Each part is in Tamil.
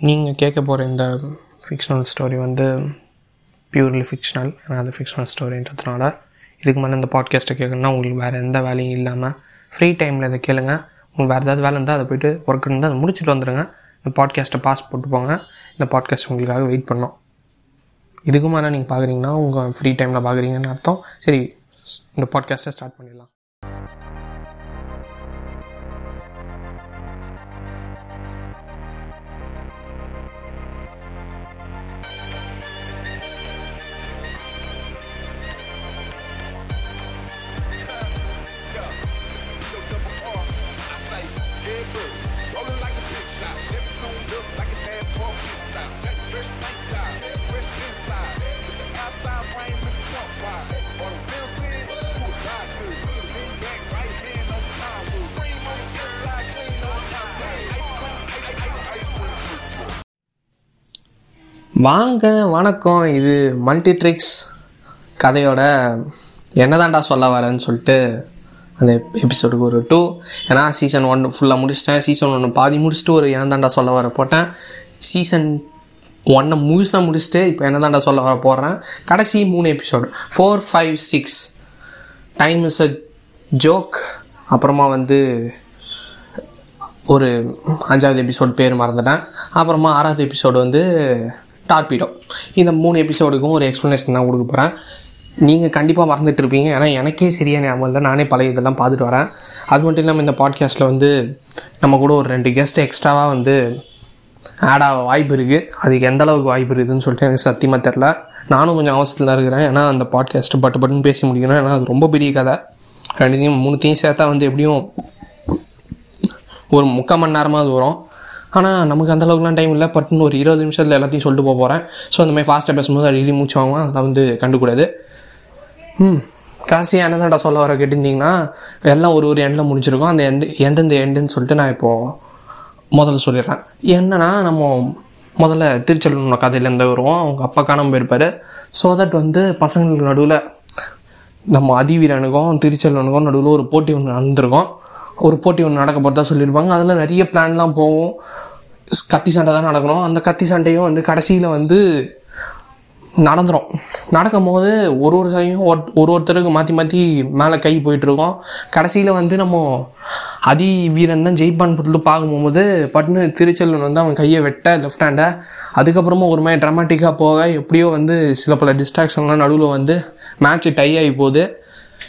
நீங்கள் கேட்க போகிற இந்த ஃபிக்ஷனல் ஸ்டோரி வந்து பியூர்லி ஃபிக்ஷனல் ஏன்னா அது ஃபிக்ஷனல் ஸ்டோரின்றதுனால இதுக்கு மேலே இந்த பாட்காஸ்ட்டை கேட்கணுன்னா உங்களுக்கு வேறு எந்த வேலையும் இல்லாமல் ஃப்ரீ டைமில் இதை கேளுங்க. உங்களுக்கு வேறு ஏதாவது வேலை இருந்தால் அதை போய்ட்டு ஒர்க் இருந்தால் அதை முடிச்சுட்டு வந்துடுங்க இந்த பாட்காஸ்ட்டை பாஸ் போட்டு போங்க. இந்த பாட்காஸ்ட் உங்களுக்காக வெயிட் பண்ணோம். இதுக்கு மேலே நீங்கள் பார்க்குறீங்கன்னா உங்கள் ஃப்ரீ டைமில் பார்க்குறீங்கன்னு அர்த்தம். சரி இந்த பாட்காஸ்ட்டை ஸ்டார்ட் பண்ணிடலாம். வாங்க வணக்கம். இது மல்டி ட்ரிக்ஸ் கதையோட என்னதான்டா சொல்ல வரேன்னு சொல்லிட்டு அந்த எபிசோடுக்கு ஒரு டூ ஏன்னா சீசன் ஒன் ஃபுல்லாக முடிச்சிட்டேன். சீசன் ஒன்று பாதி முடிச்சுட்டு ஒரு என்னதான்டா சொல்ல வர போட்டேன். சீசன் ஒன்னை முழுசாக முடிச்சுட்டு இப்போ என்னதான்டா சொல்ல வர போடுறேன் கடைசி மூணு episode four five six time is a joke அப்புறமா வந்து ஒரு அஞ்சாவது எபிசோட் பேர் மறந்துட்டேன். அப்புறமா ஆறாவது எபிசோடு வந்து டார்பிடோ. இந்த மூணு எபிசோடுக்கும் ஒரு எக்ஸ்ப்ளனேஷன் தான் கொடுக்க போகிறேன் நீங்கள் கண்டிப்பாக மறந்துட்டுருப்பீங்க ஏன்னா எனக்கே சரியாக ஞாபகம் இல்லை. நானே பழைய இதெல்லாம் பார்த்துட்டு வரேன். அது மட்டும் இல்லாமல் இந்த பாட்காஸ்ட்டில் வந்து நம்ம கூட ஒரு ரெண்டு கெஸ்ட் எக்ஸ்ட்ராவாக வந்து ஆட் ஆக வாய்ப்பு இருக்குது அதுக்கு எந்த அளவுக்கு வாய்ப்பு இருக்குதுன்னு சொல்லிட்டு எனக்கு சத்தியமாக தெரில நானும் கொஞ்சம் அவசரத்தில் தான் இருக்கிறேன். ஏன்னா அந்த பாட்காஸ்ட்டு பட்டு பட்டுன்னு பேசி முடிக்கணும். ஏன்னா அது ரொம்ப பெரிய கதை. ரெண்டுத்தையும் மூணுத்தையும் சேர்த்தா வந்து எப்படியும் ஒரு முக்கால் மணி நேரமாக அது வரும். ஆனால் நமக்கு அந்த அளவுக்குலாம் டைம் இல்லை. பட்டுன்னு ஒரு இருபது நிமிஷத்தில் எல்லாத்தையும் சொல்லிட்டு போக போகிறேன் ஸோ அந்த மாதிரி ஃபாஸ்ட்டாக பேசும்போது அடிக்கடி மூச்சு வாங்குவோம் அதெல்லாம் வந்து கண்டுக்கூடாது. ம். காசி என்னதான்டா சொல்ல வர கேட்டிருந்தீங்கன்னா எல்லாம் ஒரு ஒரு எண்டில் முடிஞ்சிருக்கும். அந்த எந்த எந்தெந்த எண்டுன்னு சொல்லிட்டு நான் இப்போது முதல்ல சொல்லிடுறேன். என்னன்னா நம்ம முதல்ல திருச்செல்வனோட கதையிலேருந்து வருவோம். அவங்க அப்பா காணாமல் போயிருப்பார் ஸோ தட் வந்து பசங்களுக்கு நடுவில் நம்ம அதிவீரனுக்கும் திருச்செல்வனுக்கும் நடுவில் ஒரு போட்டி ஒன்று நடந்திருக்கும். ஒரு போட்டி ஒன்று நடக்க போகிறதா சொல்லியிருப்பாங்க அதில் நிறைய பிளான்லாம் போகும் கத்தி சண்டை தான் நடக்கணும். அந்த கத்தி சண்டையும் வந்து கடைசியில் வந்து நடந்துடும் நடக்கும்போது ஒரு ஒரு சையும் ஒரு ஒரு ஒருத்தருக்கு மாற்றி மாற்றி மேலே கை போயிட்டுருக்கோம். கடைசியில் வந்து நம்ம அதி வீரன் தான் ஜெயிப்பான்னு பொருள் பார்க்கும்போது பட்னு திருச்செல்வன் வந்து அவன் கையை வெட்ட லெஃப்ட் ஹேண்டை அதுக்கப்புறமா ஒரு மாதிரி ட்ராமாட்டிக்காக போக எப்படியோ வந்து சில பல டிஸ்ட்ராக்ஷன்லாம் நடுவில் வந்து மேட்ச் டை ஆகி போகுது.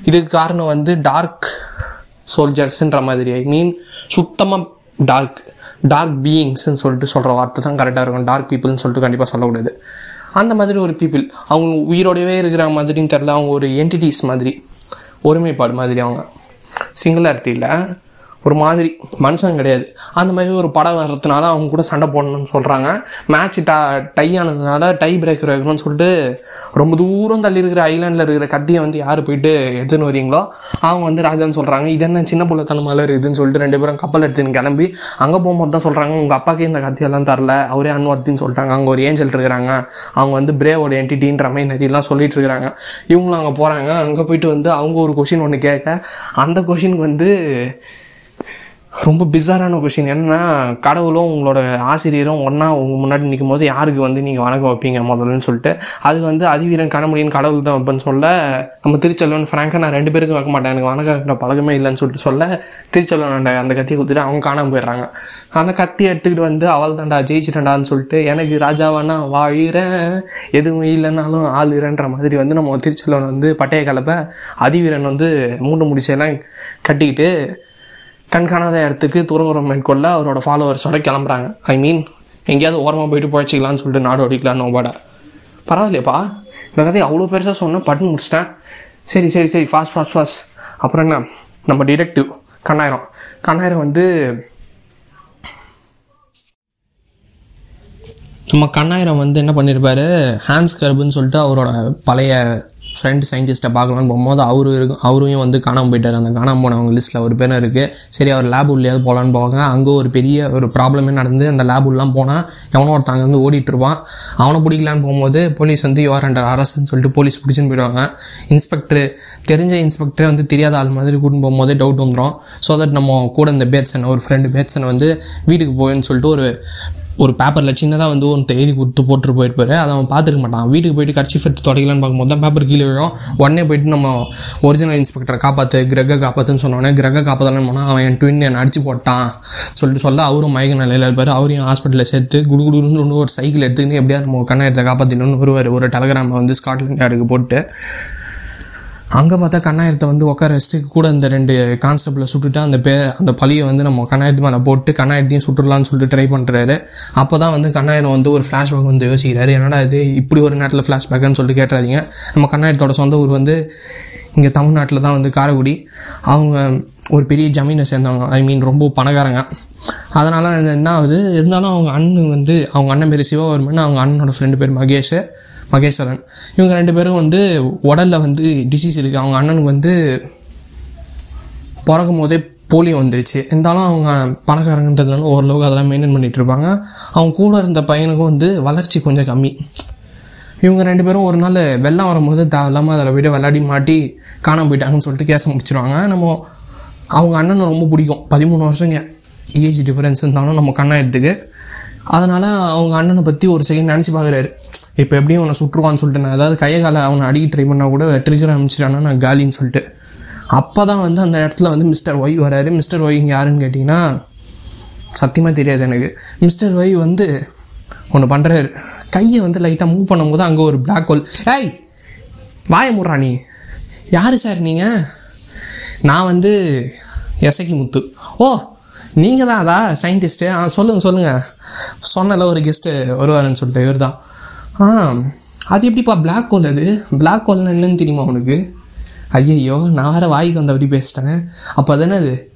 இதுக்கு காரணம் வந்து டார்க் சோல்ஜர்ஸ்ன்ற மாதிரி. ஐ மீன் சுத்தமாக டார்க் டார்க் பீயிங்ஸ்ன்னு சொல்லிட்டு சொல்கிற வார்த்தை தான் கரெக்டாக இருக்கும். டார்க் பீப்புள்னு சொல்லிட்டு கண்டிப்பாக சொல்லக்கூடாது. அந்த மாதிரி ஒரு பீப்புள் அவங்க உயிரோடவே இருக்கிற மாதிரின்னு தெரில அவங்க ஒரு என்டிட்டிஸ் மாதிரி ஒருமைப்பாடு மாதிரி அவங்க. சிங்குலாரிட்டியில் ஒரு மாதிரி மனுஷன் கிடையாது. அந்த மாதிரி ஒரு படம் வர்றதுனால அவங்க கூட சண்டை போடணும்னு சொல்கிறாங்க மேட்ச் டா டை ஆனதுனால டை பிரேக்கர் வைக்கணும்னு சொல்லிட்டு ரொம்ப தூரம் தள்ளி இருக்கிற ஐலாண்டில் இருக்கிற கத்தியை வந்து யார் போயிட்டு எடுத்துன்னு வரீங்களோ அவங்க வந்து ராஜான்னு சொல்கிறாங்க இது என்ன சின்ன புள்ளத்தனமால இருக்குதுன்னு சொல்லிட்டு ரெண்டு பேரும் கப்பல் எடுத்துன்னு கிளம்பி அங்கே போகும்போது தான் சொல்கிறாங்க உங்கள் அப்பாக்கே இந்த கத்தியெல்லாம் தரல அவரே அன்வர்த்தின்னு சொல்லிட்டாங்க. அங்கே ஒரு ஏஞ்சல் இருக்கிறாங்க. அவங்க வந்து பிரேவோட என்டிட்டின்ற மாதிரி நிறையலாம் சொல்லிட்டு இருக்கிறாங்க. இவங்களும் அங்கே போகிறாங்க அங்கே போயிட்டு வந்து அவங்க ஒரு கொஷின் ஒன்று கேட்க அந்த கொஷினுக்கு வந்து ரொம்ப பிஸாரான கொஷின் என்னன்னா கடவுளும் உங்களோட ஆசிரியரும் ஒன்றா உங்கள் முன்னாடி நிற்கும் போது யாருக்கு வந்து நீங்கள் வணக்கம் வைப்பீங்க முதல்லன்னு சொல்லிட்டு அது வந்து அதிவீரன் கணமுடியின் கடவுள் தான் வைப்பேன்னு சொல்ல நம்ம திருச்செல்வன் ஃப்ராங்காக நான் ரெண்டு பேருக்கும் வைக்க மாட்டேன். எனக்கு வணக்கம் வைக்கிற பழக்கமே இல்லைன்னு சொல்லிட்டு சொல்ல திருச்செல்வன் அந்த அந்த கத்தியை கொடுத்துட்டு அவங்க காணாமல் போயிடுறாங்க. அந்த கத்தியை எடுத்துக்கிட்டு வந்து அவள் தாண்டா ஜெயிச்சிட்டண்டான்னு சொல்லிட்டு எனக்கு ராஜாவானா வாழிறேன் எதுவும் இல்லைன்னாலும் ஆளுறன்ற மாதிரி வந்து நம்ம திருச்செல்வன் வந்து பட்டைய கலப்பை அதிவீரன் வந்து மூன்று முடிச்செல்லாம் கட்டிக்கிட்டு கண்காணாத இடத்துக்கு துறவுரம் மேற்கொள்ள அவரோட ஃபாலோவர்ஸோட கிளம்புறாங்க. ஐ மீன் எங்கேயாவது ஓரமாக போயிட்டு போயிச்சிக்கலாம்னு சொல்லிட்டு நாடு ஓடிக்கலாம் நோபாட பரவாயில்லையப்பா. இந்த கதையை அவ்வளோ பெருசாக சொன்னேன் பட்டு முடிச்சிட்டேன். சரி சரி சரி ஃபாஸ்ட் ஃபாஸ்ட் ஃபாஸ்ட் அப்புறம் என்ன? நம்ம டிடெக்டிவ் கண்ணாயிரம். கண்ணாயிரம் வந்து நம்ம கண்ணாயிரம் வந்து என்ன பண்ணியிருப்பாரு ஹேண்ட்ஸ் கர்புன்னு சொல்லிட்டு அவரோட பழைய ஃப்ரெண்ட் சயின்டிஸ்ட்டை பார்க்கலான்னு போகும்போது அவரு இருக்கும் அவரையும் வந்து காணாமல் போயிட்டார். அந்த காணாமல் போனவங்க லிஸ்ட்டில் ஒரு பேரும் இருக்குது சரி அவர் லேப் உள்ளேயாவது போகலான்னு போவாங்க. அங்கே ஒரு பெரிய ஒரு ப்ராப்ளமே நடந்து அந்த லேப் உள்ளலாம் போனால் எவனோ ஒருத்தங்க வந்து ஓடிட்டுருப்பான் அவனை பிடிக்கலான்னு போகும்போது போலீஸ் வந்து யுவர் அண்டர் அரசுன்னு சொல்லிட்டு போலீஸ் பிடிச்சின்னு போயிடுவாங்க. இன்ஸ்பெக்டர் தெரிஞ்ச இன்ஸ்பெக்டரே வந்து தெரியாத ஆள் மாதிரி கூட்டின்னு போகும்போதே டவுட் வந்துடும் ஸோ தட் நம்ம கூட இந்த பேட்சன் ஒரு ஃப்ரெண்டு பேட்சன் வந்து வீட்டுக்கு போயின்னு சொல்லிட்டு ஒரு ஒரு பேப்பரில் சின்னதாக வந்து ஒன்று எழுதி கொடுத்து போட்டு போயிருப்பாரு. அதை அவன் பார்த்துருக்க மாட்டான். வீட்டுக்கு போயிட்டு கட்சி எடுத்து தொடக்கலான்னு பார்க்கும்போது தான் பேப்பர் கீழே விழும். உடனே போயிட்டு நம்ம ஒரிஜினல் இன்ஸ்பெக்டரை காப்பாற்று கிரக காப்பாற்றுன்னு சொன்னோடனே கிரக காப்பாற்றலான்னு போனால் அவன் என் ட்வின் என்னை அடிச்சு போட்டான். சொல்லிட்டு சொல்ல அவரும் மயக்க நிலையில் இருப்பார். அவரையும் ஹாஸ்பிட்டலில் சேர்த்து குடுகுடுன்னு ஒன்று ஒரு சைக்கிள் எடுத்துக்கின்னு எப்படியாவது நம்ம கண்ணாயத்தை காப்பாற்றினோன்னு வருவார். ஒரு டெலகிராமை வந்து ஸ்காட்லாண்ட் யாருக்கு போட்டு. அங்கே பார்த்தா கண்ணாயிரத்தை வந்து உட்கார வச்சுட்டு கூட இந்த ரெண்டு கான்ஸ்டபிளை சுட்டுட்டு அந்த பே அந்த பழியை வந்து நம்ம கண்ணாயிரத்து மேலே போட்டு கண்ணாயிரத்தையும் சுட்டுடலான்னு சொல்லிட்டு ட்ரை பண்ணுறாரு அப்போ தான் வந்து கண்ணாயிரம் வந்து ஒரு ஃப்ளாஷ்பேக் வந்து யோசிக்கிறாரு. என்னடா இது? இப்படி ஒரு நேரத்தில் ஃப்ளாஷ்பேக்குன்னு சொல்லிட்டு கேட்டுறாதீங்க. நம்ம கண்ணாயிரத்தோட சொந்த ஊர் வந்து இங்கே தமிழ்நாட்டில் தான் வந்து காரைக்குடி. அவங்க ஒரு பெரிய ஜமீனை சேர்ந்தவங்க. ஐ மீன் ரொம்ப பணக்காரங்க. அதனால் என்ன ஆகுது? இருந்தாலும் அவங்க அண்ணன் வந்து அவங்க அண்ணன் பேர் சிவவர்மன் அவங்க அண்ணனோட ஃப்ரெண்டு பேர் மகேஷ். மகேஸ்வரன். இவங்க ரெண்டு பேரும் வந்து உடலில் வந்து டிசீஸ் இருக்குது அவங்க அண்ணனுக்கு வந்து பிறக்கும் போதே போலியோ வந்துருச்சு. இருந்தாலும் அவங்க பணக்காரங்கன்றதுனால ஓரளவுக்கு அதெல்லாம் மெயின்டைன் பண்ணிட்டு இருப்பாங்க. அவங்க கூட இருந்த பையனுக்கும் வந்து வளர்ச்சி கொஞ்சம் கம்மி. இவங்க ரெண்டு பேரும் ஒரு நாள் வெள்ளம் வரும்போது தேவையில்லாமல் அதில் போய்ட்டு விளையாடி மாட்டி காணாமல் போயிட்டாங்கன்னு சொல்லிட்டு கேஸை முடிச்சிருவாங்க. நம்ம அவங்க அண்ணனை ரொம்ப பிடிக்கும். பதிமூணு வருஷங்க. ஏஜ் டிஃப்ரென்ஸ் இருந்தாலும் நம்ம கண்ணா எடுத்துக்கு. அதனால் அவங்க அண்ணனை பற்றி ஒரு செகண்ட் நினச்சி பார்க்குறாரு. இப்போ எப்படியும் அவனை சுற்றுவான்னு சொல்லிட்டு நான் அதாவது கையை காலை அவனை அடிக்க ட்ரை பண்ணால் கூட ட்ரிகர் அமைச்சிட்டானா நான் காலின்னு சொல்லிட்டு. அப்போ தான் வந்து அந்த இடத்துல வந்து மிஸ்டர் ஒய் வராரு. மிஸ்டர் ஒய் இங்கே யாருன்னு கேட்டிங்கன்னா சத்தியமாக தெரியாது எனக்கு. மிஸ்டர் ஒய் வந்து ஒன்று பண்ணுறாரு கையை வந்து லைட்டாக மூவ் பண்ணும்போது அங்கே ஒரு பிளாக் ஹோல் ஏய் வாய முட்றா நீ. யார் சார் நீங்கள் நான் வந்து எசக்கி முத்து. ஓ நீங்கள் தான் அதா சயின்டிஸ்ட்டு ஆ சொல்லுங்கள் சொல்லுங்கள் சொன்னல ஒரு கெஸ்ட்டு வருவாருன்னு சொல்லிட்டு இவர் தான் ஆ அது எப்படிப்பா பிளாக் ஹோல் அது? பிளாக் ஹோல் என்னன்னு தெரியுமா உனக்கு? ஐயையோ நான் வேறு வாய்க்கு வந்தபடி அப்படி பேசிட்டேன். அப்போ அது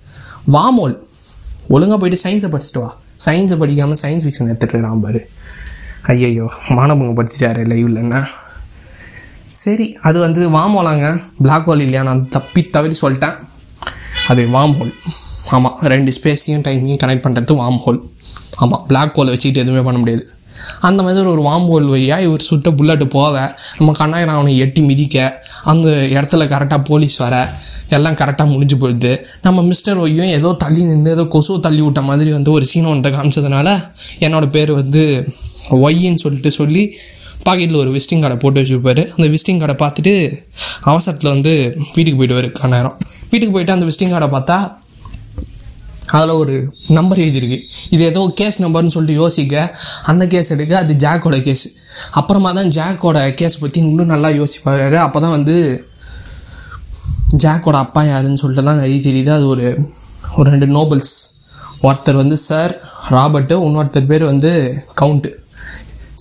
வாமோல். ஒழுங்காக போயிட்டு சயின்ஸை படிச்சுட்டு வா. சயின்ஸை படிக்காமல் சயின்ஸ் ஃபிக்ஷன் எடுத்துகிட்டு இருக்கான் பாரு. ஐயையோ மானபங்க படுத்திட்டாரு லைவில் என்ன? சரி அது வந்து வாம் ஹோலாங்க பிளாக் ஹோல் இல்லையா நான் தப்பி தவறி சொல்லிட்டேன். அது வாம் ஹோல் ஆமாம் ரெண்டு ஸ்பேஸையும் டைமையும் கனெக்ட் பண்ணுறது வாம் ஹோல் ஆமாம் பிளாக் ஹோலை வச்சுக்கிட்டு எதுவுமே பண்ண முடியாது. அந்த மாதிரி ஒரு வாம்போல் வழியாக இவர் சுட்ட புல்லட்டு போக நம்ம கண்ணாயிரம் அவனை எட்டி மிதிக்க. அந்த இடத்துல கரெக்டாக போலீஸ் வர. எல்லாம் கரெக்டாக முடிஞ்சு போயிடுது. நம்ம மிஸ்டர் ஒய்யும் ஏதோ தள்ளி நின்று ஏதோ கொசுவை தள்ளி விட்ட மாதிரி வந்து ஒரு சீனை ஒன்றை காமிச்சதுனால என்னோட பேர் வந்து ஒய்ன்னு சொல்லிட்டு சொல்லி பாக்கெட்டில் ஒரு விசிட்டிங் கார்டை போட்டு வச்சுருப்பாரு. அந்த விசிட்டிங் கார்டை பார்த்துட்டு அவசரத்தில் வந்து வீட்டுக்கு போயிடுவார் கண்ணாயிரம். வீட்டுக்கு போயிட்டு அந்த விசிட்டிங் கார்டை பார்த்தா அதில் ஒரு நம்பர் எழுதியிருக்கு. இது ஏதோ கேஸ் நம்பர்னு சொல்லிட்டு யோசிக்க அந்த கேஸ் எடுக்க அது ஜாக்கோட கேஸ் அப்புறமா தான் ஜாக்கோட கேஸ் பற்றி இன்னும் நல்லா யோசிப்பாரு. அப்போ தான் வந்து ஜாக்கோட அப்பா யாருன்னு சொல்லிட்டு தான் எழுதி தெரியுது. அது ஒரு ஒரு ரெண்டு நோபல்ஸ் ஒருத்தர் வந்து சார் ராபர்ட்டு இன்னொருத்தர் பேர் வந்து கவுண்ட்டு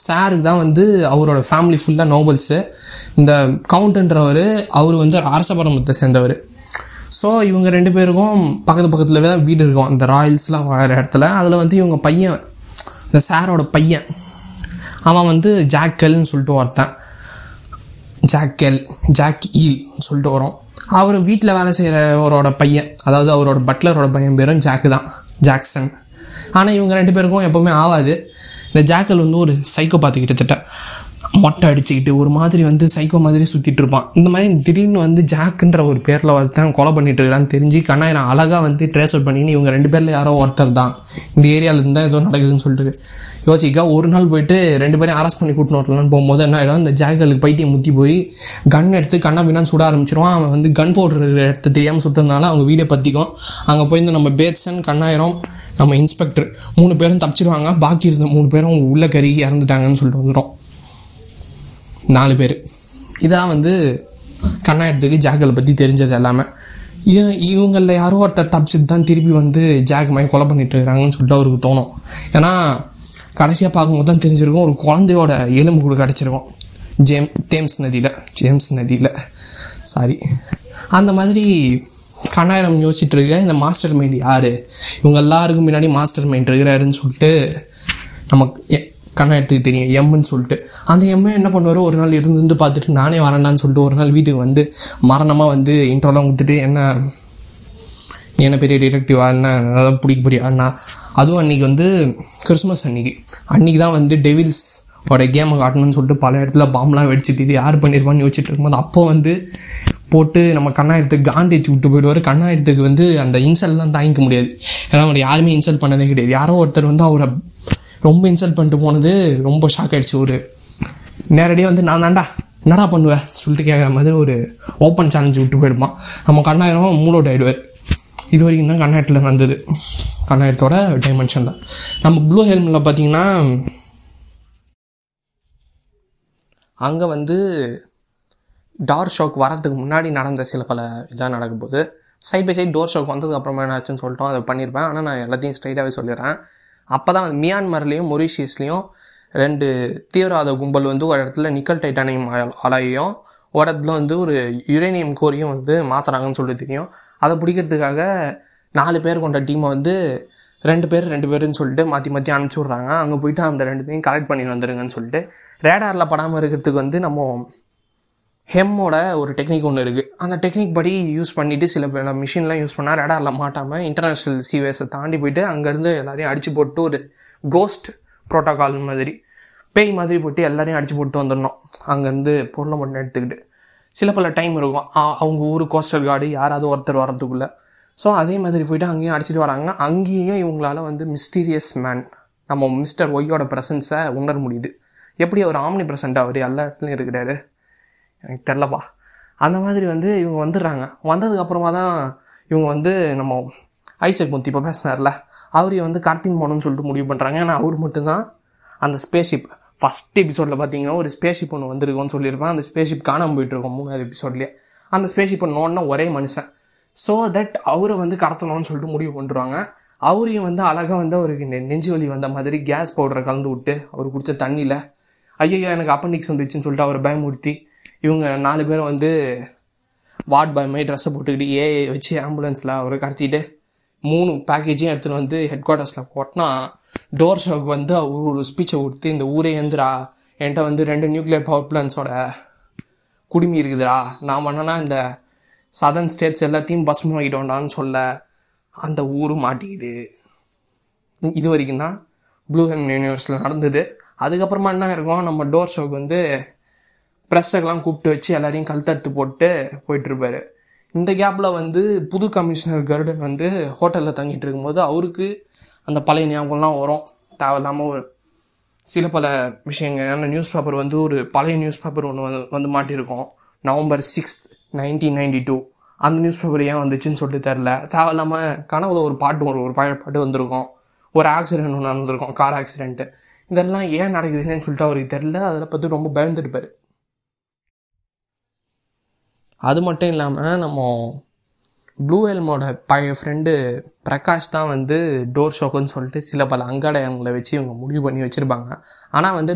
சாருக்கு தான் வந்து அவரோட ஃபேமிலி ஃபுல்லாக நோபல்ஸு இந்த கவுண்ட்டுன்றவர் அவர் வந்து அரச பரமத்தை சேர்ந்தவர். ஸோ இவங்க ரெண்டு பேருக்கும் பக்கத்து பக்கத்தில் தான் வீடு இருக்கும். அந்த ராயல்ஸ்லாம் வர இடத்துல. அதில் வந்து இவங்க பையன் இந்த சாரோட பையன். அவன் வந்து ஜாக்கல்னு சொல்லிட்டு ஒருத்தன். ஜாக்கெல் ஜாக் ஈல் சொல்லிட்டு வரும். அவர் வீட்டில் வேலை செய்கிறவரோட பையன். அதாவது அவரோட பட்லரோட பையன் பேரும் ஜாக்கு தான். ஜாக்சன். ஆனால் இவங்க ரெண்டு பேருக்கும் எப்போவுமே ஆகாது இந்த ஜாக்கல் வந்து ஒரு சைக்கோ பார்த்து கிட்டத்தட்ட. மொட்டை அடிச்சுக்கிட்டு ஒரு மாதிரி வந்து சைக்கோ மாதிரி சுற்றிட்டு இருப்பான். இந்த மாதிரி திடீர்னு வந்து ஜாக்குன்ற ஒரு பேரில் ஒருத்தன் கொலை பண்ணிட்டு இருக்கான்னு தெரிஞ்சு கண்ணாயிரம் அழகாக வந்து ட்ரேஸ் அவுட் பண்ணின்னு இவங்க ரெண்டு பேரில் யாரோ ஒருத்தர் தான். இந்த ஏரியாவிலேருந்து இருந்தால் ஏதோ நடக்குதுன்னு சொல்லிட்டு யோசிக்க ஒரு நாள் போயிட்டு ரெண்டு பேரும் அரெஸ்ட் பண்ணி கூட்டின்னு வரலான்னு போகும்போது என்ன ஆகிடும் இந்த ஜாக்களுக்கு பைத்தியம் முத்தி போய் கன் எடுத்து கண்ணா பின்னான்னு சுட ஆரம்பிச்சிருவான். அவன் வந்து கன் போடுற இடத்த தெரியாமல் சுட்டதுனால அவங்க வீடை பற்றிக்கும் அங்கே போய் இந்த நம்ம பேட்சன் கண்ணாயிரம் நம்ம இன்ஸ்பெக்டர் மூணு பேரும் தப்பிச்சிருவாங்க. பாக்கி இருந்த மூணு பேரும் உள்ள கருகி இறந்துட்டாங்கன்னு சொல்லிட்டு வந்துடும் நாலு பேர். இதான் வந்து கண்ணாயிரத்துக்கு ஜாகலை பற்றி தெரிஞ்சது எல்லாமே. இவங்களில் யாரோ ஒருத்தர் தப்பிச்சுட்டு தான் திருப்பி வந்து ஜாக் மாதிரி கொலை பண்ணிட்டு இருக்காங்கன்னு சொல்லிட்டு அவருக்கு தோணும். ஏன்னா கடைசியாக பார்க்கும்போது தான் தெரிஞ்சிருக்கும் ஒரு குழந்தையோட எலும்பு கூட கிடச்சிருக்கும். ஜேம் தேம்ஸ் நதியில் ஜேம்ஸ் நதியில். சாரி அந்த மாதிரி கண்ணாயிரம் யோசிச்சுட்டு இருக்க இந்த மாஸ்டர் மைண்ட் யார்? இவங்க எல்லாருக்கும் முன்னாடி மாஸ்டர் மைண்ட் இருக்கிறாருன்னு சொல்லிட்டு நமக்கு எ- கண்ணாயத்துக்கு தெரியும் எம்முன்னு சொல்லிட்டு. அந்த எம்மை என்ன பண்ணுவார்? ஒரு நாள் இருந்து இருந்து பார்த்துட்டு நானே வரேன்டான்னு சொல்லிட்டு ஒரு நாள் வீட்டுக்கு வந்து மரணமாக வந்து இன்ட்ரோலாம் கொடுத்துட்டு என்ன என்ன பெரிய டிடெக்டிவா என்ன நல்லா பிடிக்க போறியா? அண்ணா. அதுவும் அன்றைக்கி வந்து கிறிஸ்மஸ் அன்னைக்கு. அன்றைக்கி தான் வந்து டெவில்ஸ் ஓட கேமை காட்டணும்னு சொல்லிட்டு பல இடத்துல பாம்பெலாம் வெடிச்சிட்டு இது யார் பண்ணியிருப்பான்னு யோசிச்சுட்டு இருக்கும்போது அப்போ வந்து போட்டு நம்ம கண்ணாயிரத்துக்கு காந்தி விட்டு போயிடுவார். கண்ணாயிரத்துக்கு வந்து அந்த இன்சல்ட்லாம் தாங்கிக்க முடியாது. ஏன்னா அவர் யாருமே இன்சல்ட் பண்ணதே கிடையாது. யாரோ ஒருத்தர் வந்து அவரை ரொம்ப இன்சல்ட் பண்ணிட்டு போனது ரொம்ப ஷாக் ஆகிடுச்சு ஒரு நேரடியாக வந்து நான் தாண்டா என்னடா பண்ணுவேன் சொல்லிட்டு கேட்குற மாதிரி ஒரு ஓப்பன் சேலஞ்சு விட்டு போயிடுமா நம்ம கண்ணாயிரம் மூட் அவுட் ஆகிடுவார் இது வரைக்கும் தான் கண்ணாயிரத்தில் நடந்தது. கண்ணாயிரத்தோட டைமென்ஷனில் நம்ம ப்ளூ ஹெல்மெட்டில் பார்த்தீங்கன்னா அங்கே வந்து டார் ஷோக் வரதுக்கு முன்னாடி நடந்த சில பல இதாக நடக்கும்போது side by side door shock வந்ததுக்கு அப்புறமா என்னாச்சுன்னு சொல்லிட்டோம். அதை பண்ணியிருப்பேன் ஆனால் நான் எல்லாத்தையும் ஸ்ட்ரைட்டாகவே சொல்லிடுறேன். அப்போ தான் மியான்மர்லேயும் மொரிஷியஸ்லேயும் ரெண்டு தீவிரவாத கும்பல் வந்து ஒரு இடத்துல நிக்கல் டைட்டானியம் அலையும் ஒரு இடத்துல வந்து ஒரு யுரேனியம் கோரியும் வந்து மாற்றுறாங்கன்னு சொல்லி தெரியும். அதை பிடிக்கிறதுக்காக நாலு பேர் கொண்ட டீமை வந்து ரெண்டு பேர் ரெண்டு பேருன்னு சொல்லிட்டு மாற்றி மாற்றி அனுப்பிச்சி விட்றாங்க. அங்கே போயிட்டு அந்த ரெண்டுத்தையும் கலெக்ட் பண்ணி வந்துடுங்கன்னு சொல்லிட்டு ரேடாரில் படாமல் இருக்கிறதுக்கு வந்து நம்ம ஹெம்மோட ஒரு டெக்னிக் ஒன்று இருக்குது அந்த டெக்னிக் படி யூஸ் பண்ணிவிட்டு சில பேர் மிஷின்லாம் யூஸ் பண்ணால் ரேடாரில் மாட்டாமல் இன்டர்நேஷ்னல் சிவேஸை தாண்டி போயிட்டு அங்கேருந்து எல்லாரையும் அடித்து போட்டு ஒரு கோஸ்ட் ப்ரோட்டோகால் மாதிரி பேய் மாதிரி போட்டு எல்லாரையும் அடித்து போட்டு வந்துடணும். அங்கேருந்து பொருளை மட்டும் எடுத்துக்கிட்டு. சில பல டைம் இருக்கும். அவங்க ஊர் கோஸ்டல் கார்டு யாராவது ஒருத்தர் வரதுக்குள்ளே ஸோ அதே மாதிரி போயிட்டு அங்கேயும் அடிச்சிட்டு வராங்க அங்கேயும் இவங்களால வந்து மிஸ்டீரியஸ் மேன் நம்ம மிஸ்டர் ஒய்யோட ப்ரெசன்ஸை உணர முடியுது. எப்படி அவர் ஆம்னி ப்ரெசன்ட் அவர் எல்லா இடத்துலையும் இருக்கிறாரு? எனக்கு தெரிலப்பா. அந்த மாதிரி வந்து இவங்க வந்துடுறாங்க. வந்ததுக்கப்புறமா தான் இவங்க வந்து நம்ம ஐசக் முத்தி இப்போ பேசினார்ல அவரையும் வந்து கார்த்தின் போகணும்னு சொல்லிட்டு முடிவு பண்ணுறாங்க ஏன்னா அவர் மட்டும்தான் அந்த ஸ்பேஸ்ஷிப் ஃபஸ்ட் எபிசோடில் பார்த்தீங்கன்னா ஒரு ஸ்பேஸ்ஷிப் ஒன்று வந்திருக்கோம்னு சொல்லியிருப்பேன் அந்த ஸ்பேஸ்ஷிப் காணாமல் போயிட்டுருக்கோம் மூணாவது எபிசோட்லேயே அந்த ஸ்பேஸ்ஷிப் நோன்னா ஒரே மனுஷன். ஸோ தட் அவரை வந்து கடத்தணும்னு சொல்லிட்டு முடிவு பண்ணுறாங்க அவரையும் வந்து அழகாக வந்து அவருக்கு நெ- நெஞ்சு வலி வந்த மாதிரி கேஸ் பவுடரை கலந்து விட்டு அவர் குடித்த தண்ணியில் ஐயோ எனக்கு அப்பண்டிக்ஸ் வந்துச்சுன்னு சொல்லிட்டு அவரை பயமுறுத்தி இவங்க நாலு பேரும் வந்து வார்ட் பாய் மாதிரி ட்ரெஸ்ஸை போட்டுக்கிட்டு ஏஐ வச்சு ஆம்புலன்ஸில் அவரை கடத்திட்டு மூணு பேக்கேஜையும் எடுத்துகிட்டு வந்து ஹெட் குவார்ட்டர்ஸில் போட்டினா டோர் ஷாப் வந்து அவர் ஒரு ஸ்பீச்சை கொடுத்து இந்த ஊரே எந்திரா என்கிட்ட வந்து ரெண்டு நியூக்ளியர் பவர் பிளான்ஸோட குடுமி இருக்குதுடா. நான் பண்ணனா இந்த சதர்ன் ஸ்டேட்ஸ் எல்லாத்தையும் பஸ்மாகிட்டோண்டான்னு சொல்ல அந்த ஊர் மாட்டிக்குது. இது வரைக்கும் தான் ப்ளூ ஹெம் யூனிவர்ஸில் நடந்தது. அதுக்கப்புறமா என்ன இருக்கும்? நம்ம டோர் ஷோக்கு வந்து ப்ரெஸ்ஸுக்கெல்லாம் கூப்பிட்டு வச்சு எல்லாரையும் கழுத்தடுத்து போட்டு போயிட்டுருப்பாரு. இந்த கேப்பில் வந்து புது கமிஷனர் கருடன் வந்து ஹோட்டலில் தங்கிட்டு இருக்கும்போது அவருக்கு அந்த பழைய ஞாபகம்லாம் வரும். தேவையில்லாமல் ஒரு சில பல விஷயங்கள். ஏன்னா நியூஸ் பேப்பர் வந்து ஒரு பழைய நியூஸ் பேப்பர் ஒன்று வந்து வந்து மாட்டியிருக்கோம். November six nineteen ninety two அந்த நியூஸ் பேப்பர் ஏன் வந்துச்சுன்னு சொல்லிட்டு தெரில தேவையில்லாமல் கனவுல ஒரு பாட்டு ஒரு ஒரு பழைய பாட்டு வந்திருக்கும். ஒரு ஆக்சிடென்ட் ஒன்று நடந்திருக்கும். கார் ஆக்சிடென்ட்டு இதெல்லாம் ஏன் நடக்குதுன்னு சொல்லிட்டு அவருக்கு தெரில அதில் பற்றி ரொம்ப பயந்துருப்பார் அது மட்டும் இல்லாமல் நம்ம ப்ளூ ஹெல்மோட பழைய ஃப்ரெண்டு பிரகாஷ் தான் வந்து டோர் ஷோக்குன்னு சொல்லிட்டு சில பல அங்காடயங்களை வச்சு இவங்க முடிவு பண்ணி வச்சுருப்பாங்க. ஆனால் வந்து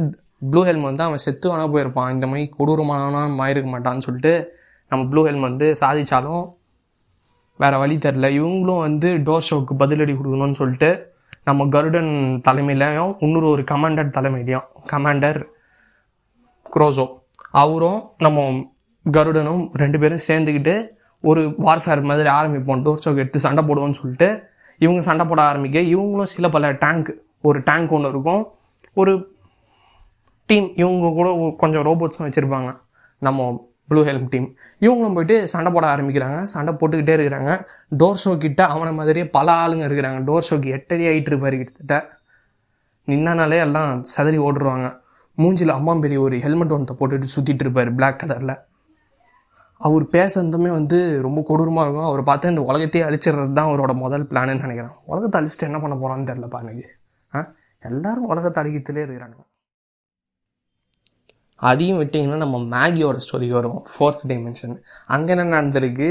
ப்ளூ ஹெல்ம் வந்து அவன் செத்து வேணா போயிருப்பான். இந்த மாதிரி கொடூரமானவனா மாயிருக்க மாட்டான்னு சொல்லிட்டு நம்ம ப்ளூ ஹெல்ம் வந்து சாதித்தாலும் வேறு வழி தெரில இவங்களும் வந்து டோர் ஷோக்கு பதிலடி கொடுக்கணும்னு சொல்லிட்டு நம்ம கருடன் தலைமையிலையும் இன்னொரு ஒரு கமாண்டர் தலைமையிலையும் கமாண்டர் குரோசோ அவரும் நம்ம கருடனும் ரெண்டு பேரும் சேர்ந்துக்கிட்டு ஒரு வார்ஃபேர் மாதிரி ஆரம்பிப்போம். டோர் ஷோக்கு எடுத்து சண்டை போடுவோம்னு சொல்லிட்டு இவங்க சண்டை போட ஆரம்பிக்க இவங்களும் சில பல டேங்க் ஒரு டேங்க் ஒன்று இருக்கும். ஒரு டீம் இவங்க கூட கொஞ்சம் ரோபோட்ஸும் வச்சுருப்பாங்க. நம்ம ப்ளூ ஹெல்ம் டீம் இவங்களும் போயிட்டு சண்டை போட ஆரம்பிக்கிறாங்க. சண்டை போட்டுக்கிட்டே இருக்கிறாங்க. டோர் ஷோ கிட்ட அவனை மாதிரியே பல ஆளுங்க இருக்கிறாங்க. டோர் ஷோக்கு எட்டடி ஆகிட்டு இருப்பார் கிட்டத்தட்ட. நின்னானாலே எல்லாம் சதறி ஓடுருவாங்க மூஞ்சில் அம்மா பெரிய ஒரு ஹெல்மெட் ஒன்றத்தை போட்டுட்டு சுற்றிட்டு இருப்பார் பிளாக் கலரில் அவர் பேசுறதுமே வந்து ரொம்ப கொடூரமாக இருக்கும். அவரை பார்த்து இந்த உலகத்தையே அழிச்சிடுறது தான் அவரோட முதல் பிளான்னு நினைக்கிறேன். உலகத்தை அழிச்சிட்டு என்ன பண்ண போகிறான்னு தெரிலப்பா எனக்கு ஆ? எல்லாரும் உலகத்தை அழிக்கிறதுலே இருக்கிறாங்க அதையும் விட்டிங்கன்னா நம்ம மேகியோட ஸ்டோரி வரும். ஃபோர்த் டைமென்ஷன் அங்கே என்ன நடந்திருக்கு?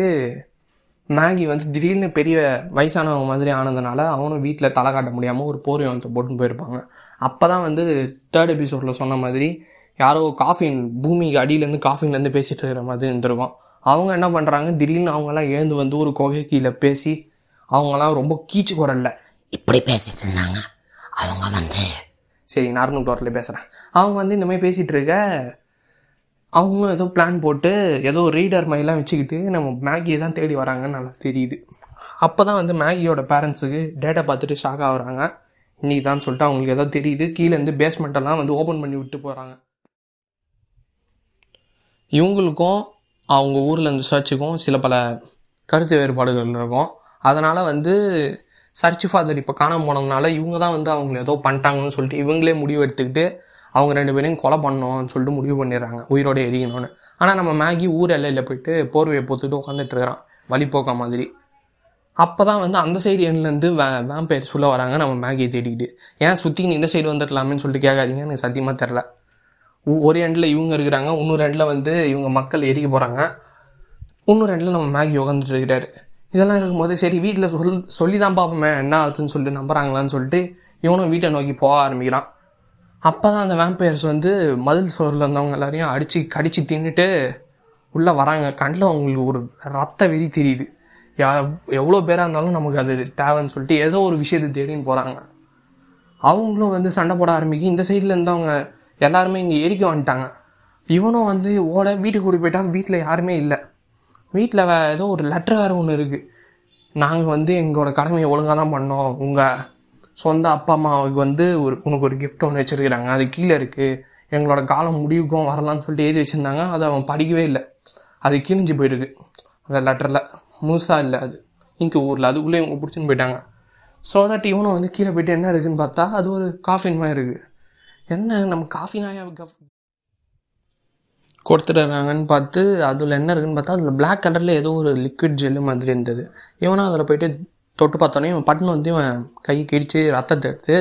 மேகி வந்து திடீர்னு பெரிய வயசானவங்க மாதிரி ஆனதுனால அவனும் வீட்டில் தலை காட்ட முடியாமல் ஒரு போர்வை போட்டுன்னு போயிருப்பாங்க. அப்போ தான் வந்து தேர்ட் எபிசோடில் சொன்ன மாதிரி யாரோ காஃபின் பூமிக்கு அடியிலேருந்து காஃபின்லேருந்து பேசிகிட்டு இருக்கிற மாதிரி இருந்திருக்கும். அவங்க என்ன பண்ணுறாங்க திடீர்னு அவங்கெல்லாம் எழுந்து வந்து ஒரு குகை கீழே பேசி அவங்கெல்லாம் ரொம்ப கீச்சு குரல்ல இப்படி பேசிட்டு இருந்தாங்க. அவங்க வந்து சரி நார்மல் டோரில் பேசுகிறேன் அவங்க வந்து இந்த மாதிரி பேசிகிட்டு இருக்க அவங்களும் ஏதோ பிளான் போட்டு ஏதோ ரீடர் மாதிரிலாம் வச்சுக்கிட்டு நம்ம மேகியை தான் தேடி வராங்கன்னு நல்லா தெரியுது. அப்போ தான் வந்து மேகியோட பேரண்ட்ஸுக்கு டேட்டா பார்த்துட்டு ஷாக் ஆகுறாங்க. இன்னைக்கு தான் சொல்லிட்டு அவங்களுக்கு ஏதோ தெரியுது. கீழேருந்து பேஸ்மெண்ட்டெல்லாம் வந்து ஓப்பன் பண்ணி விட்டு போகிறாங்க இவங்களுக்கும் அவங்க ஊரில் இருந்து சர்ச்சுக்கும் சில பல கருத்து வேறுபாடுகள் இருக்கும். அதனால் வந்து சர்ச் ஃபாதர் இப்போ காணாம போனதுனால இவங்க தான் வந்து அவங்க ஏதோ பண்ணிட்டாங்கன்னு சொல்லிட்டு இவங்களே முடிவு எடுத்துக்கிட்டு அவங்க ரெண்டு பேரையும் கொலை பண்ணோம்னு சொல்லிட்டு முடிவு பண்ணிடுறாங்க உயிரோட எரியணும்னு. ஆனால் நம்ம மேகி ஊர் எல்லையில் போயிட்டு போர்வையை போத்துட்டு உட்காந்துட்டு இருக்கிறான். வழிபோக்கா மாதிரி. அப்போ தான் வந்து அந்த சைடு எண்ட்லேருந்து வே வேம்பயர் சொல்ல வராங்க நம்ம மேகியை தேடிக்கிட்டு. ஏன் சுற்றி இந்த சைடு வந்துடலாமேன்னு சொல்லிட்டு கேட்காதீங்க எனக்கு சத்தியமாக தெரில ஒரு எண்டில் இவங்க இருக்கிறாங்க இன்னொரு எண்டில் வந்து இவங்க மக்கள் எரிக்க போகிறாங்க இன்னொரு எண்டில் நம்ம மேகி உக்காந்துட்டு இருக்கிறாரு. இதெல்லாம் இருக்கும்போது சரி வீட்டில் சொல் சொல்லி தான் பார்ப்போமே என்ன ஆகுதுன்னு சொல்லிட்டு நம்புறாங்களான்னு சொல்லிட்டு இவனும் வீட்டை நோக்கி போக ஆரம்பிக்கிறான். அப்போ தான் அந்த வேம்பயர்ஸ் வந்து மதில் சோரில் இருந்தவங்க எல்லாரையும் அடித்து கடித்து தின்னுட்டு உள்ளே வராங்க. கண்ணில் அவங்களுக்கு ஒரு ரத்த வெறி தெரியுது. யா எவ்வளோ பேராக இருந்தாலும் நமக்கு அது தேவைன்னு சொல்லிட்டு ஏதோ ஒரு விஷயத்தை தேடின்னு போகிறாங்க அவங்களும் வந்து சண்டை போட ஆரம்பிக்கும் இந்த சைடில் இருந்தவங்க எல்லாருமே இங்கே எரிக்க வந்துட்டாங்க. இவனும் வந்து ஓட வீட்டுக்கு கூட்டி போயிட்டா வீட்டில் யாருமே இல்லை. வீட்டில் வே ஏதோ ஒரு லெட்டர் வேறு ஒன்று இருக்குது நாங்கள் வந்து எங்களோட கடமையை ஒழுங்காக தான் பண்ணோம். உங்கள் சொந்த அப்பா அம்மாவுக்கு வந்து ஒரு உனக்கு ஒரு கிஃப்ட் ஒன்று வச்சுருக்கிறாங்க. அது கீழே இருக்குது எங்களோட காலம் முடிவுக்கும் வரலான்னு சொல்லிட்டு எழுதி வச்சுருந்தாங்க. அதை அவன் படிக்கவே இல்லை. அது கிழிஞ்சு போயிருக்கு. அந்த லெட்டரில் முழுசாக இல்லை அது. இங்கே ஊரில். அதுக்குள்ளே இவங்க பிடிச்சின்னு போயிட்டாங்க. ஸோ தட் இவனும் வந்து கீழே போயிட்டு என்ன இருக்குதுன்னு பார்த்தா அது ஒரு காஃபின் மாதிரி இருக்குது என்ன நம்ம காஃபி நாயா கஃப் கொடுத்துட்றாங்கன்னு பார்த்து அதில் என்ன இருக்குன்னு பார்த்தா அதில் பிளாக் கலரில் ஏதோ ஒரு லிக்விட் ஜெல்லு மாதிரி இருந்தது. இவனும் அதில் போயிட்டு தொட்டு பார்த்தோன்னே இவன் பட்டுன்னு வந்து இவன் கை கிடிச்சு ரத்தத்தை எடுத்து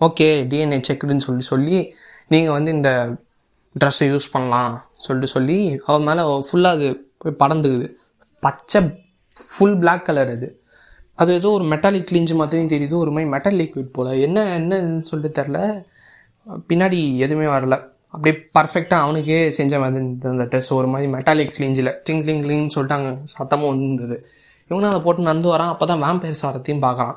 ஓகே டிஎன்ஏ செக்குடுன்னு சொல்லி சொல்லி நீங்கள் வந்து இந்த ட்ரெஸ்ஸை யூஸ் பண்ணலாம் சொல்லிட்டு சொல்லி அவன் மேலே ஃபுல்லாக அது போய் படந்துக்குது பச்சை ஃபுல் பிளாக் கலர் அது. அது ஏதோ ஒரு மெட்டாலிக் கிளிஞ்சு மாதிரியும் தெரியுது ஒரு மாதிரி மெட்டல் லிக்விட் போல். என்ன என்னன்னு சொல்லிட்டு தெரில பின்னாடி எதுவுமே வரல. அப்படியே பர்ஃபெக்டாக அவனுக்கே செஞ்ச மாதிரி இருந்தது அந்த ட்ரெஸ் ஒரு மாதிரி மெட்டாலிக் கிளிஞ்சில் டிங் கிளிங் கிளிங்னு சொல்லிட்டு அங்கே சத்தமும் வந்துருந்தது. இவனும் அதை போட்டு நந்து வரான். அப்போ தான் வேம்பயர்ஸ் வரத்தையும் பார்க்குறான்.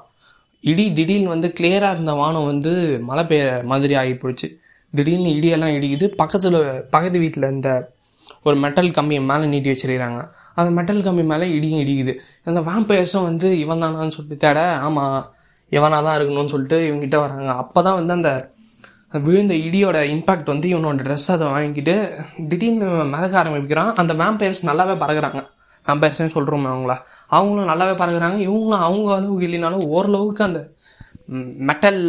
இடி திடீர்னு வந்து கிளியராக இருந்த வானம் வந்து மழை பெய்ய மாதிரி ஆகி போயிடுச்சு திடீர்னு இடியெல்லாம் இடிக்குது. பக்கத்தில் பக்கத்து வீட்டில் இந்த ஒரு மெட்டல் கம்பியை மேலே நீட்டி வச்சிருக்கிறாங்க. அந்த மெட்டல் கம்பி மேலே இடியும் இடிக்குது. அந்த வேம்பயர்ஸும் வந்து இவன் தானான்னு சொல்லிட்டு தேட ஆமாம் இவனாக தான் இருக்கணும்னு சொல்லிட்டு இவங்ககிட்ட வராங்க. அப்போ தான் வந்து அந்த விழுந்த இடியோட இம்பாக்ட் வந்து இவனோட ட்ரெஸ் அதை வாங்கிட்டு திடீர்னு மிதக்க ஆரம்பிக்கிறான். அந்த வேம்பயர்ஸ் நல்லாவே பறகுறாங்க வேம்பயர்ஸ்னு சொல்கிறோம் அவங்கள. அவங்களும் நல்லாவே பறகுறாங்க இவங்களும் அவங்க அளவுக்கு இல்லைனாலும் ஓரளவுக்கு அந்த மெட்டல்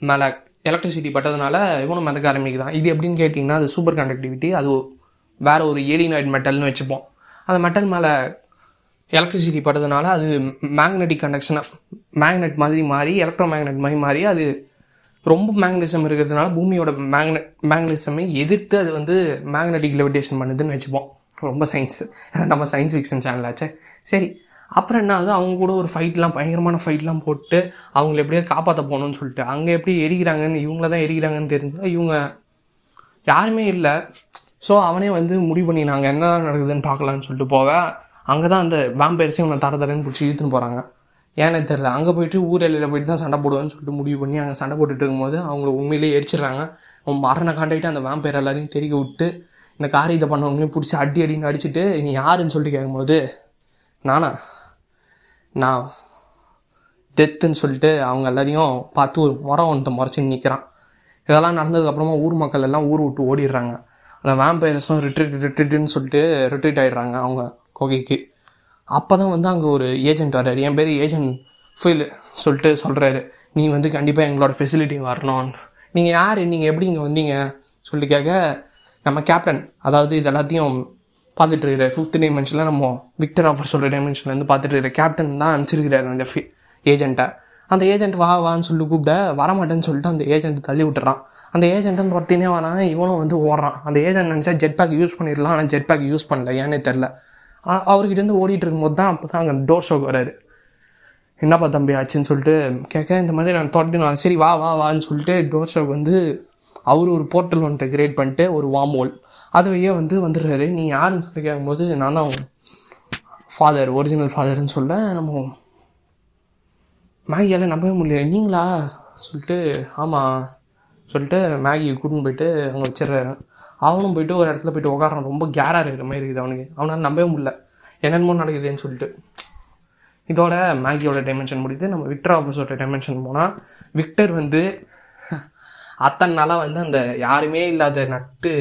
மேலே எலக்ட்ரிசிட்டி பட்டதுனால இவனும் மிதக்க ஆரம்பிக்கிறான். இது எப்படின்னு கேட்டிங்கன்னா அது சூப்பர் கண்டக்டிவிட்டி அது வேற ஒரு ஏலினாய்டு மெட்டல்னு வச்சுப்போம். அந்த மெட்டல் மேலே எலக்ட்ரிசிட்டி பட்டதுனால அது மேக்னெட்டிக் கண்டக்ஷனை மேக்னெட் மாதிரி மாறி எலக்ட்ரோ மேக்னெட் மாதிரி மாறி அது ரொம்ப மேக்னடிசம் இருக்கிறதுனால பூமியோட மேக்னெட் மேக்னடிசமை எதிர்த்து அது வந்து மேக்னெட்டிக் லெவிடேஷன் பண்ணுதுன்னு வச்சுப்போம். ரொம்ப சயின்ஸ் நம்ம சயின்ஸ் ஃபிக்ஷன் சேனல் ஆச்சே. சரி அப்புறம் என்ன ஆகுது? அவங்க கூட ஒரு ஃபைட்லாம் பயங்கரமான ஃபைட்லாம் போட்டு அவங்கள எப்படியா காப்பாற்ற போகணும்னு சொல்லிட்டு அங்கே எப்படி எரிக்கிறாங்கன்னு இவங்கள தான் எரிக்கிறாங்கன்னு தெரிஞ்சா இவங்க யாருமே இல்லை. ஸோ அவனே வந்து முடிவு பண்ணி நாங்கள் என்ன நடக்குதுன்னு பார்க்கலான்னு சொல்லிட்டு போவேன் அங்கே தான் அந்த வேம்பயர்ஸையும் இவனை தர தரன்னு பிடிச்சி இழுத்துன்னு போகிறாங்க ஏன்னு தெரில அங்கே போயிட்டு ஊர் எல்லையில் போயிட்டு தான் சண்டை போடுவேன்னு சொல்லிட்டு முடிவு பண்ணி அங்கே சண்டை போட்டுட்டு இருக்கும்போது அவங்கள உண்மையிலேயே எரிச்சிடுறாங்க. அவன் மரண காண்டாக்ட்டு அந்த வேம்பேர் எல்லாரையும் தெரிய விட்டு இந்த காரியத்தை பண்ணவங்களையும் பிடிச்சி அடி அடின்னு அடிச்சுட்டு நீ யாருன்னு சொல்லிட்டு கேட்கும்போது நானா? நான் டெத்துன்னு சொல்லிட்டு அவங்க எல்லாரையும் பார்த்து ஒரு முறம் ஒன்று முறைச்சி நிற்கிறான் இதெல்லாம் நடந்ததுக்கப்புறமா ஊர் மக்கள் எல்லாம் ஊர் விட்டு ஓடிடுறாங்க. அந்த வேம்பயர்ஸும் ரிட்ரீட் ரிட்ரீட்னு சொல்லிட்டு ரிட்ரீட் ஆகிடுறாங்க அவங்க கொகைக்கு. அப்போ தான் வந்து அங்கே ஒரு ஏஜென்ட் வர்றாரு. என் பேர் ஏஜென்ட் ஃபீல் சொல்லிட்டு சொல்கிறாரு நீ வந்து கண்டிப்பாக எங்களோட ஃபெசிலிட்டி வரணும். நீங்கள் யார்? நீங்கள் எப்படி இங்கே வந்தீங்க? சொல்லி கேட்க நம்ம கேப்டன் அதாவது இது எல்லாத்தையும் பார்த்துட்டு இருக்கிற ஃபிஃப்த் டைமென்ஷனில் நம்ம விக்டர் ஆஃபர் சொல்கிற டைமென்ஷன்லேருந்து பார்த்துட்டு இருக்கிற கேப்டன் தான் அனுப்பிச்சிருக்கிறாரு அந்த ஃபி ஏஜென்ட்டை அந்த ஏஜென்ட் வா வான்னு சொல்லி கூப்பிட வரமாட்டேன்னு சொல்லிட்டு அந்த ஏஜென்ட் தள்ளி விட்டுறான். அந்த ஏஜென்ட்டும் துரத்தினே வரான் இவனும் வந்து ஓடுறான். அந்த ஏஜென்ட் நினச்சா ஜெட் பேக் யூஸ் பண்ணிடலாம் ஆனால் ஜெட் பேக் யூஸ் பண்ணல. ஏன்னே தெரில அவர்கிட்டேருந்து ஓடிட்டு இருக்கும்போது தான் அப்போ தான் அங்கே டோர் ஷோக்கு வராரு என்னப்பா தம்பி ஆச்சுன்னு சொல்லிட்டு கேட்க இந்த மாதிரி நான் தொடர்ந்து நான் சரி வா வா வான்னு சொல்லிட்டு டோர் ஷோக் வந்து அவர் ஒரு போர்ட்டல் ஒன்று கிரியேட் பண்ணிட்டு ஒரு வார்ம் ஹோல் அதுவையே வந்து வந்துடுறாரு. நீ யாருன்னு சொல்லி கேட்கும்போது நான் தான் ஃபாதர் ஒரிஜினல் ஃபாதர்னு சொல்ல நம்ம மேகியால் நம்பவே முடியல. நீங்களா? சொல்லிட்டு ஆமாம் சொல்லிட்டு மேகியை கூட்டின்னு போயிட்டு அங்கே வச்சிடுறாரு. அவனும் போயிட்டு ஒரு இடத்துல போயிட்டு உட்காரான் ரொம்ப கேராக இருக்கிற மாதிரி இருக்குது அவனுக்கு. அவனால் நம்பவே முடியல. என்னென்னமோ நடக்குதுன்னு சொல்லிட்டு. இதோட மேகியோட டைமென்ஷன் முடியுது. நம்ம விக்டர் ஆஃபீஸோட டைமென்ஷன் போனால் விக்டர் வந்து அத்தனை நாளாக வந்து அந்த யாருமே இல்லாத நட்டு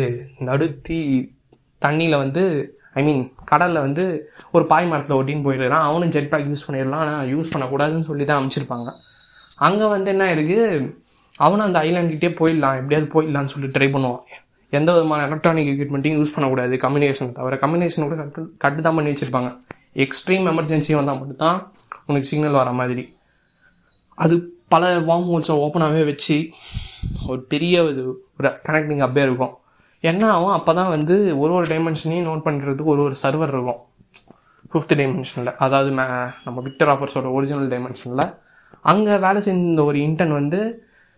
நடுத்தி தண்ணியில் வந்து ஐ மீன் கடலில் வந்து ஒரு பாய் மரத்தில் ஒட்டின்னு போயிடுறான். அவனும் ஜெட் பேக் யூஸ் பண்ணிடலாம். ஆனால் யூஸ் பண்ணக்கூடாதுன்னு சொல்லி தான் அமைச்சிருப்பாங்க. அங்கே வந்து என்ன இருக்குது அவனும் அந்த ஐலாண்ட்கிட்டே போயிடலாம். எப்படியாவது போயிடலான்னு சொல்லி ட்ரை பண்ணுவான். எந்த விதமான எலக்ட்ரானிக் எக்யூப்மெண்ட்டையும் யூஸ் பண்ணக்கூடாது. கம்யூனிகேஷன் தவிர கம்யூனிகேஷன் கூட கட்டு கட்டு தான் பண்ணி வச்சுருப்பாங்க. எக்ஸ்ட்ரீம் எமர்ஜென்சி வந்தால் மட்டும்தான் உனக்கு சிக்னல் வர மாதிரி. அது பல வார்ம் ஹோல்ஸை ஓப்பனாகவே வச்சு ஒரு பெரிய இது ஒரு கனெக்டிங் அப்படியே இருக்கும். என்ன ஆகும்? அப்போ தான் வந்து ஒரு ஒரு டைமென்ஷனையும் நோட் பண்ணுறதுக்கு ஒரு ஒரு சர்வர் இருக்கும். ஃபிஃப்த் டைமென்ஷனில் அதாவது மே நம்ம விக்டர் ஆஃபர்ஸோட ஒரிஜினல் டைமென்ஷனில் அங்கே வேலை செஞ்ச ஒரு இன்டர்ன் வந்து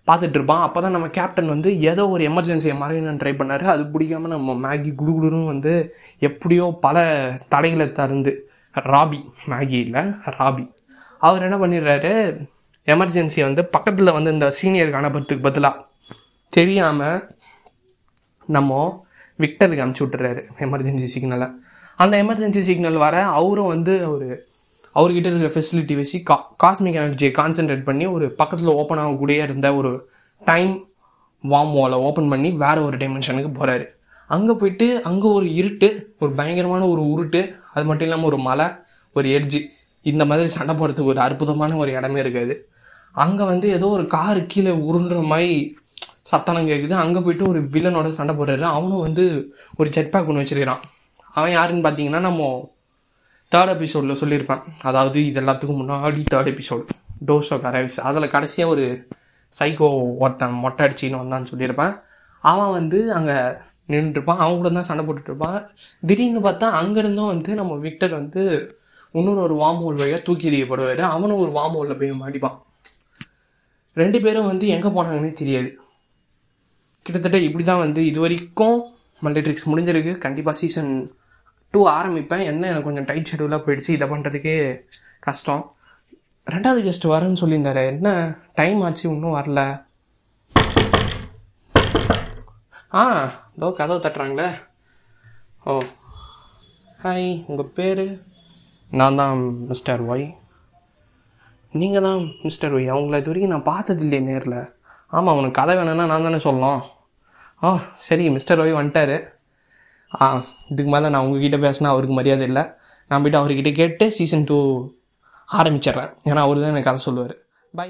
பார்த்துட்ருப்பான் அப்போ தான் நம்ம கேப்டன் வந்து ஏதோ ஒரு எமர்ஜென்சியை மறையணும்னு ட்ரை பண்ணார். அது பிடிக்காம நம்ம மேகி குடுகுடுன்னு வந்து எப்படியோ பல தடைகளை தருந்து. ராபி. மேகி இல்லை ராபி. அவர் என்ன பண்ணிடுறாரு? எமர்ஜென்சியை வந்து பக்கத்தில் வந்து இந்த சீனியருக்கு அனுப்புறதுக்கு பதிலாக தெரியாமல் நம்ம விக்டருக்கு அனுப்பிச்சி விட்டுறாரு எமர்ஜென்சி சிக்னலை அந்த எமர்ஜென்சி சிக்னல் வர அவரும் வந்து ஒரு அவர்கிட்ட இருக்கிற ஃபெசிலிட்டி வச்சு கா காஸ்மிக் எனர்ஜியை கான்சென்ட்ரேட் பண்ணி ஒரு பக்கத்தில் ஓப்பன் ஆகக்கூடிய இருந்த ஒரு டைம் வார்ம் வாலை ஓப்பன் பண்ணி வேறு ஒரு டைமென்ஷனுக்கு போகிறாரு அங்கே போயிட்டு அங்கே ஒரு இருட்டு ஒரு பயங்கரமான ஒரு உருட்டு அது மட்டும் இல்லாமல் ஒரு மலை ஒரு எட்ஜி இந்த மாதிரி சண்டை போடுறதுக்கு ஒரு அற்புதமான ஒரு இடமே இருக்காது. அங்கே வந்து ஏதோ ஒரு காரு கீழே உருண்டுற மாதிரி சத்தனம் கேட்குது அங்கே போயிட்டு ஒரு வில்லனோட சண்டை போடுறாரு. அவனும் வந்து ஒரு ஜெட் பேக் ஒன்று வச்சிருக்கிறான். அவன் யாருன்னு பார்த்தீங்கன்னா நம்ம தேர்ட் எபிசோடில் சொல்லியிருப்பேன் அதாவது இது எல்லாத்துக்கும் முன்னாடி தேர்ட் எபிசோடு டோஸ் ஆஃப் அரைவிஸ் அதில் கடைசியாக ஒரு சைக்கோ ஒருத்தன் மொட்டை அடிச்சின்னு வந்தான்னு சொல்லியிருப்பேன். அவன் வந்து அங்கே நின்றுருப்பான் அவன் கூட தான் சண்டை போட்டுட்டு இருப்பான். திடீர்னு பார்த்தா அங்கேருந்தும் வந்து நம்ம விக்டர் வந்து இன்னொரு ஒரு வார்ம் ஹோல் வழியாக தூக்கி எறியப்படுவார். அவனும் ஒரு வார்ம் ஹோலில் போய் மாட்டிப்பான். ரெண்டு பேரும் வந்து எங்கே போனாங்கன்னே தெரியாது. கிட்டத்தட்ட இப்படி தான் வந்து இது வரைக்கும் மல்டிட்ரிக்ஸ் முடிஞ்சிருக்கு. கண்டிப்பாக சீசன் டூ ஆரம்பிப்பேன். என்ன எனக்கு கொஞ்சம் டைட் ஷெடியூலாக போயிடுச்சு. இதை பண்ணுறதுக்கே கஷ்டம். ரெண்டாவது கெஸ்ட் வரேன்னு சொல்லியிருந்தாரு. என்ன டைம் ஆச்சு இன்னும் வரல. ஆ இதோ கதவு தட்டுறாங்களே. ஓ ஹாய் உங்கள் பேர்? நான் தான் மிஸ்டர் ஒய் நீங்கள் தான் மிஸ்டர் ஒய் அவங்கள இது வரைக்கும் நான் பார்த்தது இல்லையே நேரில். ஆமாம் உனக்கு கதை வேணும்னா நான் தானே சொல்லலாம் ஆ சரி மிஸ்டர் ஒய் வந்துட்டாரு. இதுக்கு மேலே நான் உங்ககிட்ட பேசினா அவருக்கு மரியாதை இல்லை. நான் போய்ட்டு அவர்கிட்ட கேட்டு சீசன் டூ ஆரம்பிச்சிடுறேன். ஏன்னா அவர் தான் எனக்கு கதை சொல்லுவார். பை